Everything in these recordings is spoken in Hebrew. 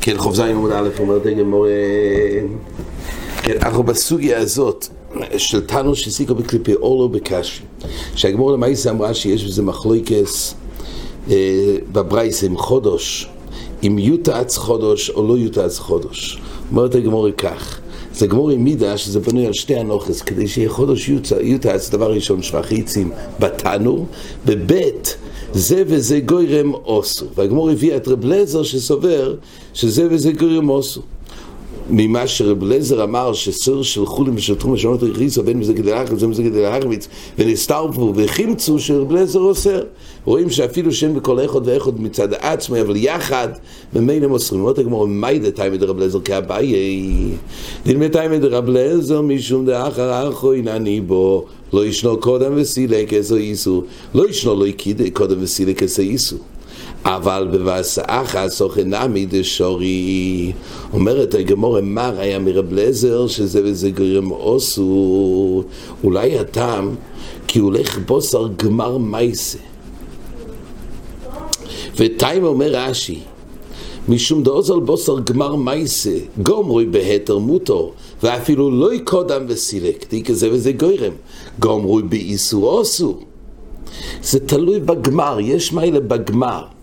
כן, חוב זין עמוד א' אומרת הגמור, כן, אנחנו בסוגיה הזאת של תנו שסיקו בקליפי אולו בקשי, שהגמור למעשה אמרה שיש בזה מחלוקס אה, בברייס עם חודש, אם יוטעץ חודש או לא יוטעץ חודש. אומרת הגמור כך, זה גמור עם מידה שזה בנוי על שתי הנוכס, כדי שיהיה חודש יוטעץ, דבר ראשון שבחיצים בתנור, בבית זה וזה גוירם אוסו. והגמור הביא את רב לזר שסובר שזה וזה גוירם אוסו. ממה שרב לזר אמר שסר של חולים ושל תחום השונות הכריסו בין מזה כדי להחריץ ובין מזה כדי להחריץ ונסתרפו וחימצו שרב לזר אוסר. רואים שאפילו שאין בכל אחד ואחד מצד עצמי אבל יחד ממילא מוסרים. אומרת הגמור מיידה תיימד רב לזר כאביי? דלמי תיימד רב לזר משום דאחר אחו אינני בו. לא ישנו קודם וסילק איזו איסו לא ישנו לא יקיד קודם וסילק איזו איסו אבל בבסאחה סוכנמי דשורי אומרת הגמור אמר היה מרב לזר שזה וזה גרם עושו. אולי הטעם כי הולך בוסר גמר מייסה. וטיים אומר רש"י משום דעוז בוסר גמר מייסה גומרוי בהתר מוטו ואפילו לא יקודם וסילק תהי כזה וזה גוירם גומרוי באיסור עושו. זה תלוי בגמר, יש מיילה בגמר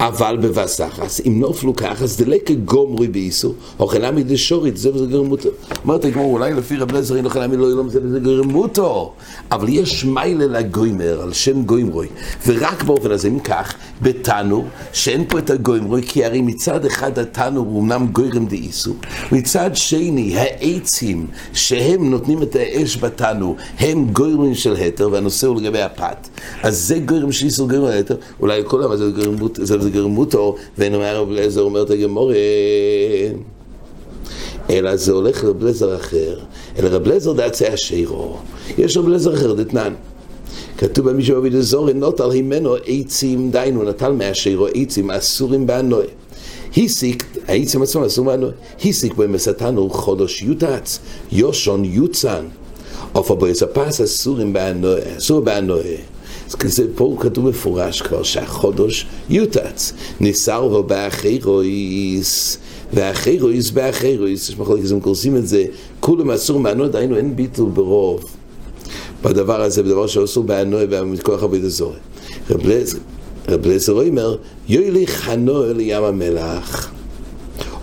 אבל בבסחס, אם נופלו ככה, אז דלקה גומרי באיסור, אוכל עמי דשורית, זה וזה גרמותו. אומרת הגמור, אולי לפי רב לזר, אין אוכל עמי לא ילום זה וזה גרמותו. אבל יש מיילה לגוימר, על שם גוימרוי. ורק באופן הזה, אם כך, בתנור, שאין פה את הגוימרוי, כי הרי מצד אחד התנור הוא אמנם גוירם דאיסור, מצד שני, העצים שהם נותנים את האש בתנור, הם גוירמים של התר, והנושא הוא לגבי הפת. אז זה גוירם של איסור גוירם התר, אולי כל הזמן זה גוירמות, זה זה גרמותו, ואין אומר רב אומר את הגמורה, אלא זה הולך לרב לזר אחר, אלא רב לזר דעצי השירו, יש רב לזר אחר דתנן. כתוב במישהו רבי דזורי, נוטל הימנו עצים, דיינו, נטל מהשירו עצים אסורים באנוי. היסיק, העצים עצמם אסור באנוי, היסיק בו מסתנו חודש יוטץ, יושון יוצן, אופו בו יספס אסורים באנוי, אסור באנוי. אז זה פה כתוב מפורש כבר שהחודש יוטץ, ניסר ובו באחרויס, ואחרויס באחרויס, יש מחלקת, הם קורסים את זה, כולם אסור מענות, היינו אין ביטל ברוב. בדבר הזה, בדבר שאסור בענוי ומכוח עבוד הזורי. רב לזר אומר, יוילי חנו אל ים המלח.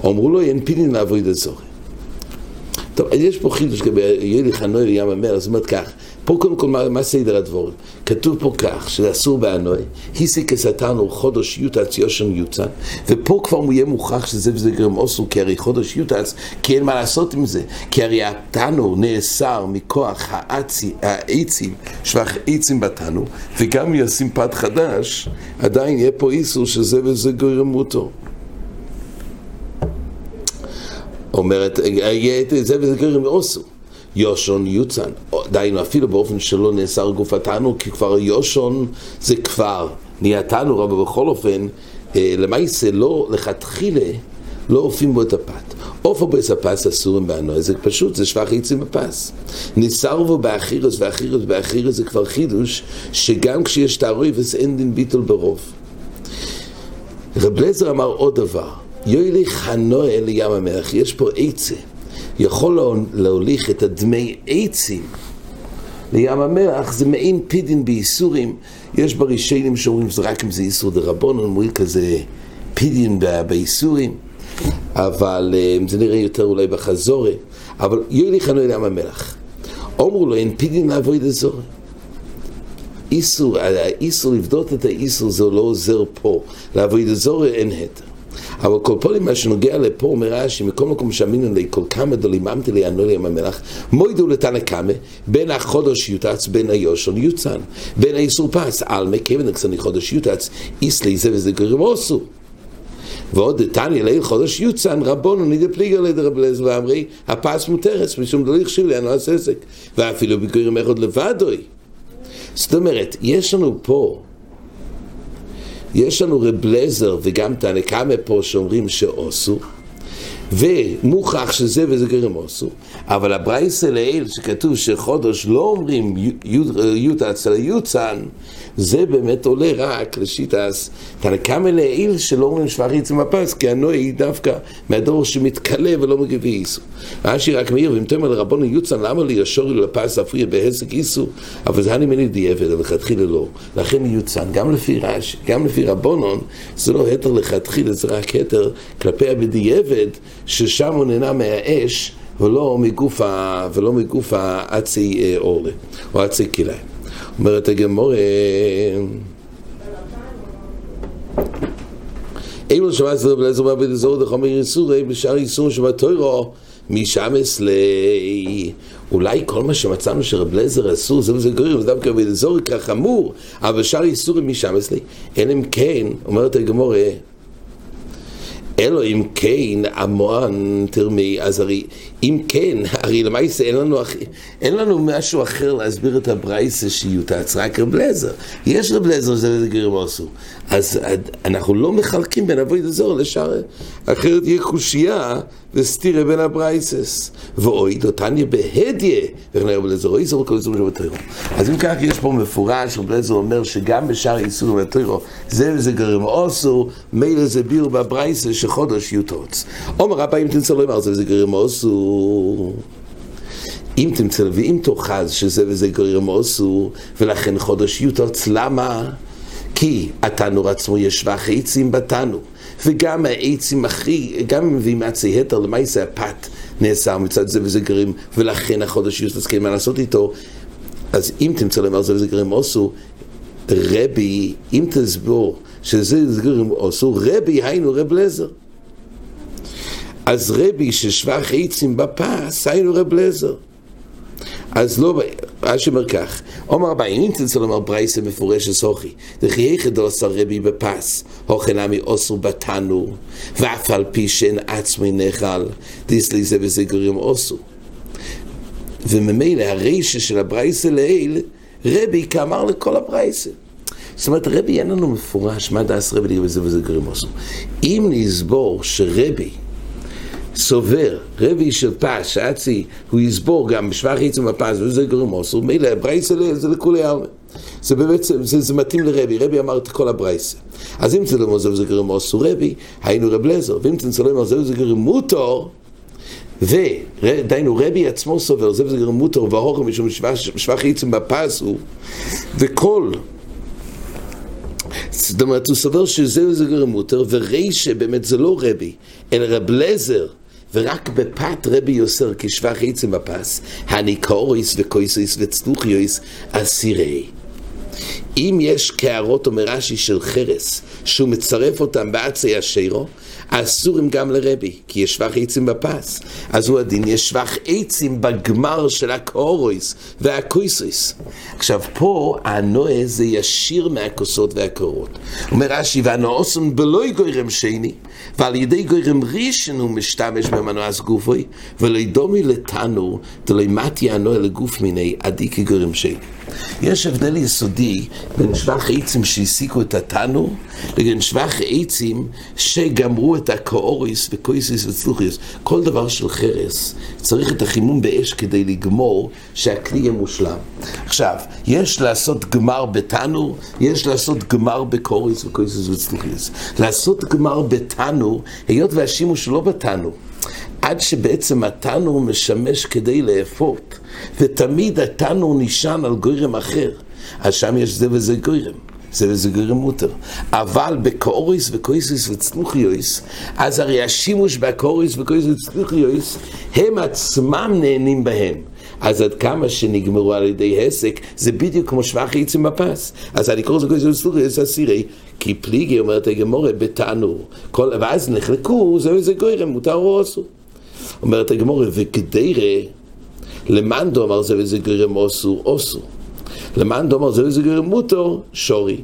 אמרו לו, אין פינין לעבוד הזורי. טוב, יש פה חידוש לגבי יוילי חנו אל ים המלח, זאת אומרת כך, פה קודם כל מה, מה סדר הדבורים? כתוב פה כך, שזה אסור באנוי, היסיק השטן הוא חודש יוטץ יושן יוצן, ופה כבר הוא יהיה מוכח שזה וזה גרם אוסו, כי הרי חודש יוטץ, כי אין מה לעשות עם זה, כי הרי התנור נאסר מכוח העצי, העצים, שבח עצים בתנור, וגם אם ישים פת חדש, עדיין יהיה פה איסור שזה וזה גרם מותו. אומרת, זה וזה גרם אוסו. יושון יוצן, דהיינו אפילו באופן שלא נאסר גופתנו, כי כבר יושון זה כבר נהיה תנור, אבל בכל אופן, למעשה לא, לכתחילה, לא אופים בו את הפת. אופו בו את הפס אסורים בענוי, זה פשוט, זה שבח עצים בפס. ניסר בו באחירס ואחירס באחירס זה כבר חידוש, שגם כשיש תערויבס אין דין ביטול ברוב. רב לזר אמר עוד דבר, יוילי חנואה לים המלח, יש פה עצה. יכול להוליך את הדמי עצים לים המלח, זה מעין פידין בייסורים. יש ברישיינים שאומרים שזה רק אם זה איסור דרבון, אומרים כזה פידין בייסורים, אבל זה נראה יותר אולי בחזורי. אבל יולי חנו לים המלח. אומרו לו, אין פידין לעבוד אזורי. איסור, האיסור לבדות את האיסור זה לא עוזר פה, לעבוד אזורי אין היתר. אבל כל פעמים מה שנוגע לפה אומר רש"י, מכל מקום שאמינו לי כל כמה דליממתי לי ענו לי ים המלח, מוידו לתנא קמא, בין החודש יוטץ, בין היושון יוצן, בין האיסור פס, על מכיוון אקסני חודש יוטץ, איסלי זה וזה גרם עושו. ועוד דתניא ליל חודש יוצן, רבונו נידה פליגר לידי רב לז ואמרי, הפס מותרס, משום דליך יחשיב לי הנועס עסק, ואפילו בגרם אחד לבדוי. זאת אומרת, יש לנו פה יש לנו רב לזר וגם תנא קמא פה שאומרים שעושו, ומוכח שזה וזה גרם עושו, אבל הברייסה לעיל שכתוב שחודש לא אומרים יוטה אצל היוצן, זה באמת עולה רק לשיטס תנא קמא לעיל שלא אומרים יצא מפס, כי הנוי דווקא מהדור שמתכלה ולא מגיב איסו. רש"י רק מעיר, ואם תאמר לרבונו יוצן, למה לי ישור לי לפס אפריע בהסק איסו? אבל זה אני מני דיעבד, לכתחילה לא. לכן יוצן, גם לפי רש"י, גם לפי רבונון, זה לא התר לכתחילה, זה רק התר כלפי הבדיעבד, ששם הוא נהנה מהאש. ולא מגוף, ה, ולא מגוף האצי אה, אורלה, או אצי כלאיים. אומרת הגמורה, אילו שמע זה רב אליעזר מעבד אזור דחומר איסורי בשאר איסור שבתוירו משמס ל... אולי כל מה שמצאנו שרב אליעזר אסור זה וזה גורם, זה דווקא רב כך חמור, אבל בשאר איסורים משמס לי. אלא אם כן, אומרת הגמורה, אלו אם כן המוען תרמי, אז הרי אם כן, הרי למעשה אין לנו, אין לנו משהו אחר להסביר את הברייסה שיוטץ, רק רב לזר. יש רב לזר שזה גרם עשו. אז אנחנו לא מחלקים בין אבוי דזור לשאר, אחרת יהיה קושייה וסתירה בין הברייסס. ואוי, דותניה בהדיה, וכן רב לזר, אוי זור כל איסור שבתוירו. אז אם כך יש פה מפורש, רב לזר אומר שגם בשאר איסור בתוירו, זה וזה גרם עשו, מילא זה ביור בברייסס שחודש יוטוץ. אומר רבי אם תנצל לא אמר זה וזה גרם עשו אם תמצא ואם תאחז שזה וזה גרם עשו, ולכן חודש יוטוץ, למה? כי התנור עצמו יש שבח עצים בתנור, וגם העצים הכי, גם אם מביאים עצי התר, למעשה הפת נאסר מצד זה וזה גרים, ולכן החודש יוטוץ, כן, מה לעשות איתו? אז אם תמצא לומר זה וזה גרם עשו, רבי, אם תסבור שזה גרם עשו, רבי היינו רב לזר. אז רבי ששבח עצים בפס, היינו רב לזר. אז לא, רש"י אומר כך, עומר הבאים, אם תרצה לומר ברייסה מפורשת סוכי, דכי יחד עושה רבי בפס, הוכן עמי אוסו בתנו, ואף על פי שאין עצמי נחל, דיסלי זה וזה גרים אוסו. וממילא הרישה של הברייסה לעיל, רבי כאמר לכל הברייסה. זאת אומרת, רבי אין לנו מפורש מה דעס רבי לגבי זה וזה גרים אוסו. אם נסבור שרבי סובר, רבי של פס, שאצי, הוא יסבור גם בשבח עצם הפס, וזה גורם אוסור, מילא ברייסה זה לכולי עלמא. זה באמת, זה, זה מתאים לרבי, רבי אמר את כל הברייסה. אז אם צלם עוזב זה גורם אוסור רבי, היינו רב לזר, ואם צלם עוזב זה גורם מוטור, ודיינו רבי עצמו סובר, זה זה גורם מוטור, וההוכר משום שבח עצם בפס הוא, וכל זאת אומרת, הוא סובר שזה וזה גורם מותר, ורישה באמת זה לא רבי, אלא רב לזר, ורק בפת רבי יוסר כשבח עצם בפס, הניקוריס וקויסיס וצלוחיוס אסירי. אם יש קערות, אומר רש"י, של חרס, שהוא מצרף אותם בעצי השירו, אסורים גם לרבי, כי יש שבח עצים בפס. אז הוא הדין, יש שבח עצים בגמר של הקורויס והקויסויס. עכשיו, פה הנועה זה ישיר מהכוסות והקורות. אומר רש"י, והנועסון בלוי גוירם שני, ועל ידי גוירם ראשון הוא משתמש במנועס גופוי, ולא דומי לתנור, דלא מתי הנועה לגוף מיני עדי כגוירם שני. יש הבדל יסודי בין שבח עצים שהסיקו את התנור, לבין שבח עצים שגמרו את הקאוריס וקויסיס וצלוחיס. כל דבר של חרס צריך את החימום באש כדי לגמור שהכלי יהיה מושלם. עכשיו, יש לעשות גמר בתנור, יש לעשות גמר בקוריס וקויסיס וצלוחיס. לעשות גמר בתנור, היות והשימוש לא בתנור. עד שבעצם התנור משמש כדי לאפות, ותמיד התנור נשען על גוירם אחר, אז שם יש זה וזה גוירם. זה וזה גוירם מותר. אבל בקוריס וקויסיס וצלוחיוס, אז הרי השימוש בקוריס וקויסיס וצלוחיוס, הם עצמם נהנים בהם. אז עד כמה שנגמרו על ידי הסק, זה בדיוק כמו שבח עצים בפס. אז אני קורא לזה קויסיס וצלוחיוס אסירי, כי פליגי אומרת הגמורה בתנור, ואז נחלקו, זה וזה גוירם, מותר או אסור. אומרת הגמורה, וגדירה, למאן דומר זה וזה גרם אוסו, אוסו. למאן דומר זה וזה גרם מוטו, שורי.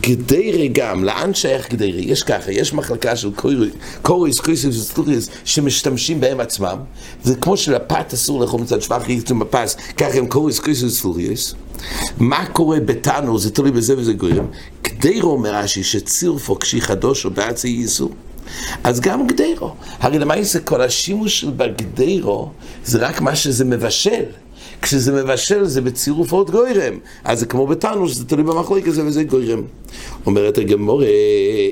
גדירה גם, לאן שייך גדירה? יש ככה, יש מחלקה של קוריס, קוריס וסטוריס שמשתמשים בהם עצמם, זה כמו שלפת אסור לאכול מצד שבח יצאו בפס, ככה הם קוריס, קוריס וסטוריס. מה קורה בתנו, זה תלוי בזה וזה גורם. גדירה אומר רש"י שצירפו כשהיא חדושו בעצי ייסור. אז גם גדרו. הרי למעשה כל השימוש בגדרו זה רק מה שזה מבשל. כשזה מבשל זה בצירוף עוד גוירם. אז זה כמו בתנו, שזה תלוי במחלוקת זה וזה גוירם. אומרת הגמורה,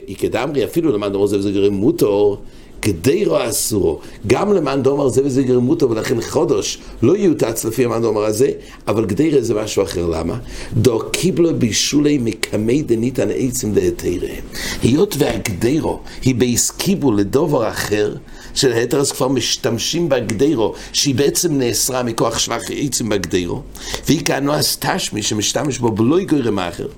איקדמרי אפילו למען דומר זה וזה גוירם מוטור. גדרו אסורו, גם למען דומר זה וזה גרמותו, ולכן חודש לא יוטץ לפי המען דומר הזה, אבל גדרו זה משהו אחר, למה? דו קיבלו בישולי מקמי דניתן עצם דהתרא. היות והגדרו היא בהסקיבו לדובר אחר, של ההתרס כבר משתמשים בגדרו, שהיא בעצם נאסרה מכוח שבח עצם בגדרו, והיא כהנו הסתשמי שמשתמש בו בלא גורם אחר.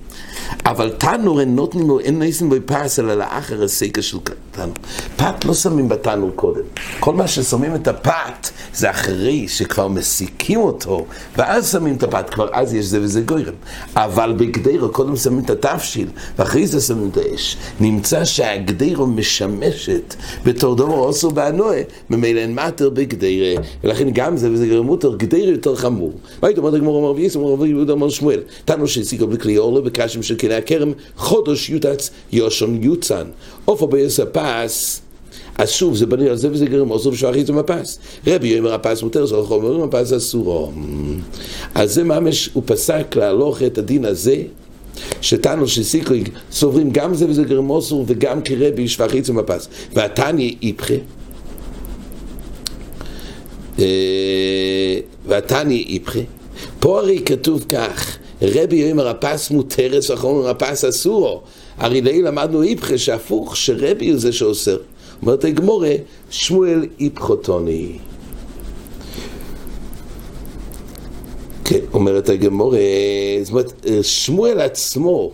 אבל תנור אין נותנים לו, אין ניסים בו פרס אלא לאחר הסקר של תנור. פת לא שמים בתנור קודם. כל מה ששמים את הפת זה אחרי שכבר מסיקים אותו, ואז שמים את הפת, כבר אז יש זה וזה גוירם. אבל בגדרו קודם שמים את התבשיל, ואחרי זה שמים את האש. נמצא שהגדרו משמשת בתור דומו אוסו באנוה, ממילא אין מטר בגדרה, ולכן גם זה וזה גרם מותר, גדרה יותר חמור. מה היית אומרת הגמור אמר וייס, אמר רבי יהודה אמר שמואל, תנו שהסיקו בכלי אורלו, בקשם של כלי הכרם, חודש יוטץ יושון יוצן. עופו ביס הפס, אז שוב, זה בנוי על זה וזה גרם אוסו ושואחי זה מפס. רבי יאמר הפס מותר, זה אנחנו אומרים הפס אסורו. אז זה ממש, הוא פסק להלוך את הדין הזה, שתנו שסיקוי סוברים גם זה וזה גרם אוסו וגם כרבי שבחי זה מפס. והתניא איפכה והתניא איפכה. פה הרי כתוב כך, רבי יאמר הפס מותרס, אומרים הפס אסורו. הרי לי למדנו איפכה שהפוך, שרבי הוא זה שאוסר. אומרת הגמורה, שמואל איפכותוני. כן, אומרת הגמורה, זאת אומרת, שמואל עצמו,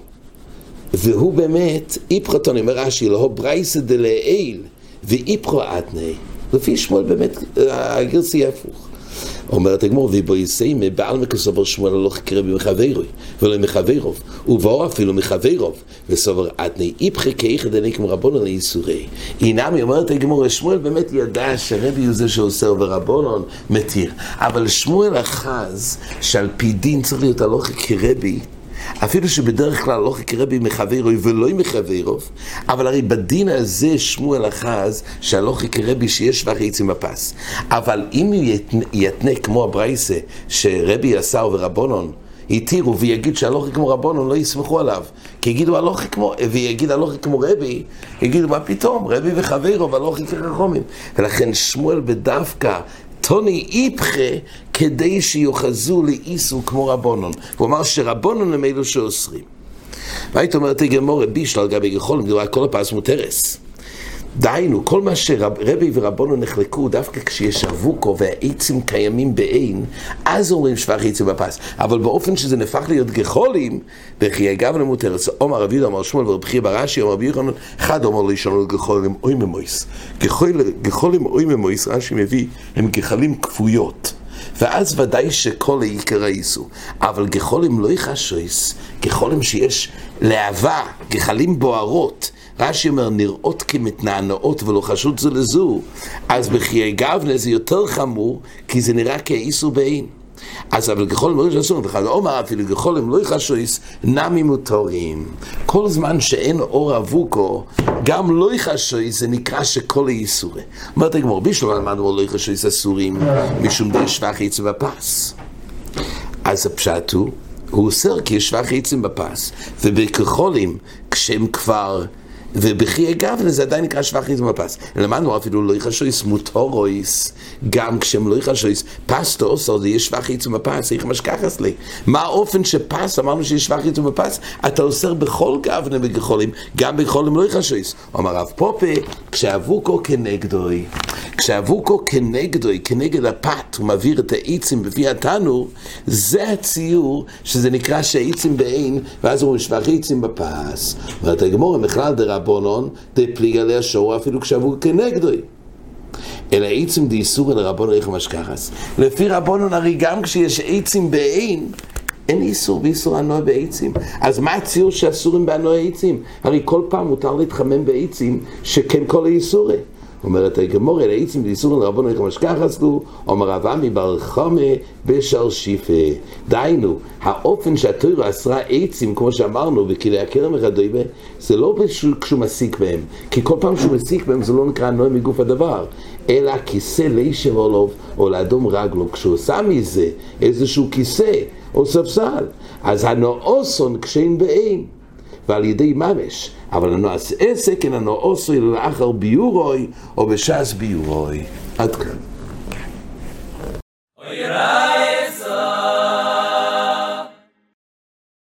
והוא באמת איפכותוני, אומר רש"י, לא ברייסא דלעיל ואיפכו אתני. לפי שמואל באמת, הגרסי יהיה הפוך. אומרת הגמור, ובו יסיימה בעל מקסובר שמואל הלוך קרבי מחברוי, ולא מחברוב, ובואו אפילו מחברוב, וסובר אתני איפכי כאיכא דנקם רבונון ליסורי. אינמי אומרת הגמור, שמואל באמת ידע שרבי הוא זה שאוסר ורבונון מתיר, אבל שמואל אחז שעל פי דין צריך להיות הלוך כרבי, אפילו שבדרך כלל לא כרבי מחברוי ולא מחברוב, אבל הרי בדין הזה שמואל אחז שהלוכי כרבי שיש שבח עצים בפס. אבל אם הוא יתנה כמו הברייסה שרבי עשה ורבונון התירו ויגיד שהלוכי כמו רבונון לא יסמכו עליו. כי יגידו הלוכי כמו, ויגיד הלוכי כמו רבי יגידו מה פתאום, רבי וחברו והלוכי כרחומים ולכן שמואל בדווקא טוני איפכה כדי שיוחזו לאיסור כמו רבונון. הוא אמר שרבונון הם אלו שאוסרים. והיית אומרת גמור בישל על גבי יכולים, זה כל הפס מותרס. דהיינו, כל מה שרבי ורבונו נחלקו, דווקא כשיש אבוקו והעצים קיימים בעין, אז אומרים שבח עצים בפס. אבל באופן שזה נהפך להיות גחולים, בחיי גבנה מותרת. עומר רבי יהודה אמר שמואל ורבי בראשי, אמר רבי יוחנן, אחד אומר לישון גחולים אוי ממויס. גחולים אוי ממויס, רש"י מביא, הם גחלים כפויות. ואז ודאי שכל העיקר האיסו. אבל גחולים לא יחשויס, גחולים שיש להבה, גחלים בוערות. רש"י אומר, נראות כמתנענעות ולא חשוד זו לזו, אז בחיי גבנה זה יותר חמור, כי זה נראה כאיסור בעין. אז אבל ככל לא יחשויס, וכן אומר אפילו ככל הם לא יחשויס, נמי מותרים. כל זמן שאין אור אבוקו, גם לא יחשויס, זה נקרא שכל האיסורי. אומרת הגמור, בישלו למדנו לא יחשויס אסורים, משום די שבח עצב הפס. אז הפשט הוא, הוא אוסר כי יש שבח עצם בפס, ובכחולים, כשהם כבר... ובחיי גבנה זה עדיין נקרא שבח חיזם בפס. למדנו אפילו לא יחשויס מוטורויס, גם כשהם לא יחשויס, פסטו עושה זה יש שבח חיזם בפס, איך משכחס לי. מה האופן שפס, אמרנו שיש שבח חיזם בפס, אתה אוסר בכל גבנה בגחולים, גם בגחולים לא יחשויס. אמר רב פופה, כשאבוקו כנגדוי, כשאבוקו כנגדוי, כנגד הפת, הוא מעביר את העצים בפי התנור, זה הציור שזה נקרא שהעצים בעין, ואז אומרים שבח עצים בפס. אומרת הגמור, בכלל דרב רבונון דפליג עליה שור אפילו כשעבור כנגדוי. אלא עצים דאיסור אל רבונון איך משכחס. לפי רבונון הרי גם כשיש עצים בעין, אין איסור ואיסור הנוע בעצים. אז מה הציור שאסורים בהנוע עצים? הרי כל פעם מותר להתחמם בעצים שכן כל האיסורי. אומרת הגמור, אלה עצים באיסור לרבון איך משכח עשו, אומר רב עמי בר חומה בשל שיפה. דהיינו, האופן שהתוירה אסרה עצים, כמו שאמרנו, בכלי הכרם וכדומה, זה לא כשהוא מסיק בהם, כי כל פעם שהוא מסיק בהם זה לא נקרא נוי מגוף הדבר, אלא כיסא לישב עולוב או לאדום רגלו, כשהוא עושה מזה איזשהו כיסא או ספסל, אז הנואוסון כשאין באין. ועל ידי ממש, אבל הנועס עסק אין הנועסו אלא לאחר ביורוי או בש"ס ביורוי. עד כאן.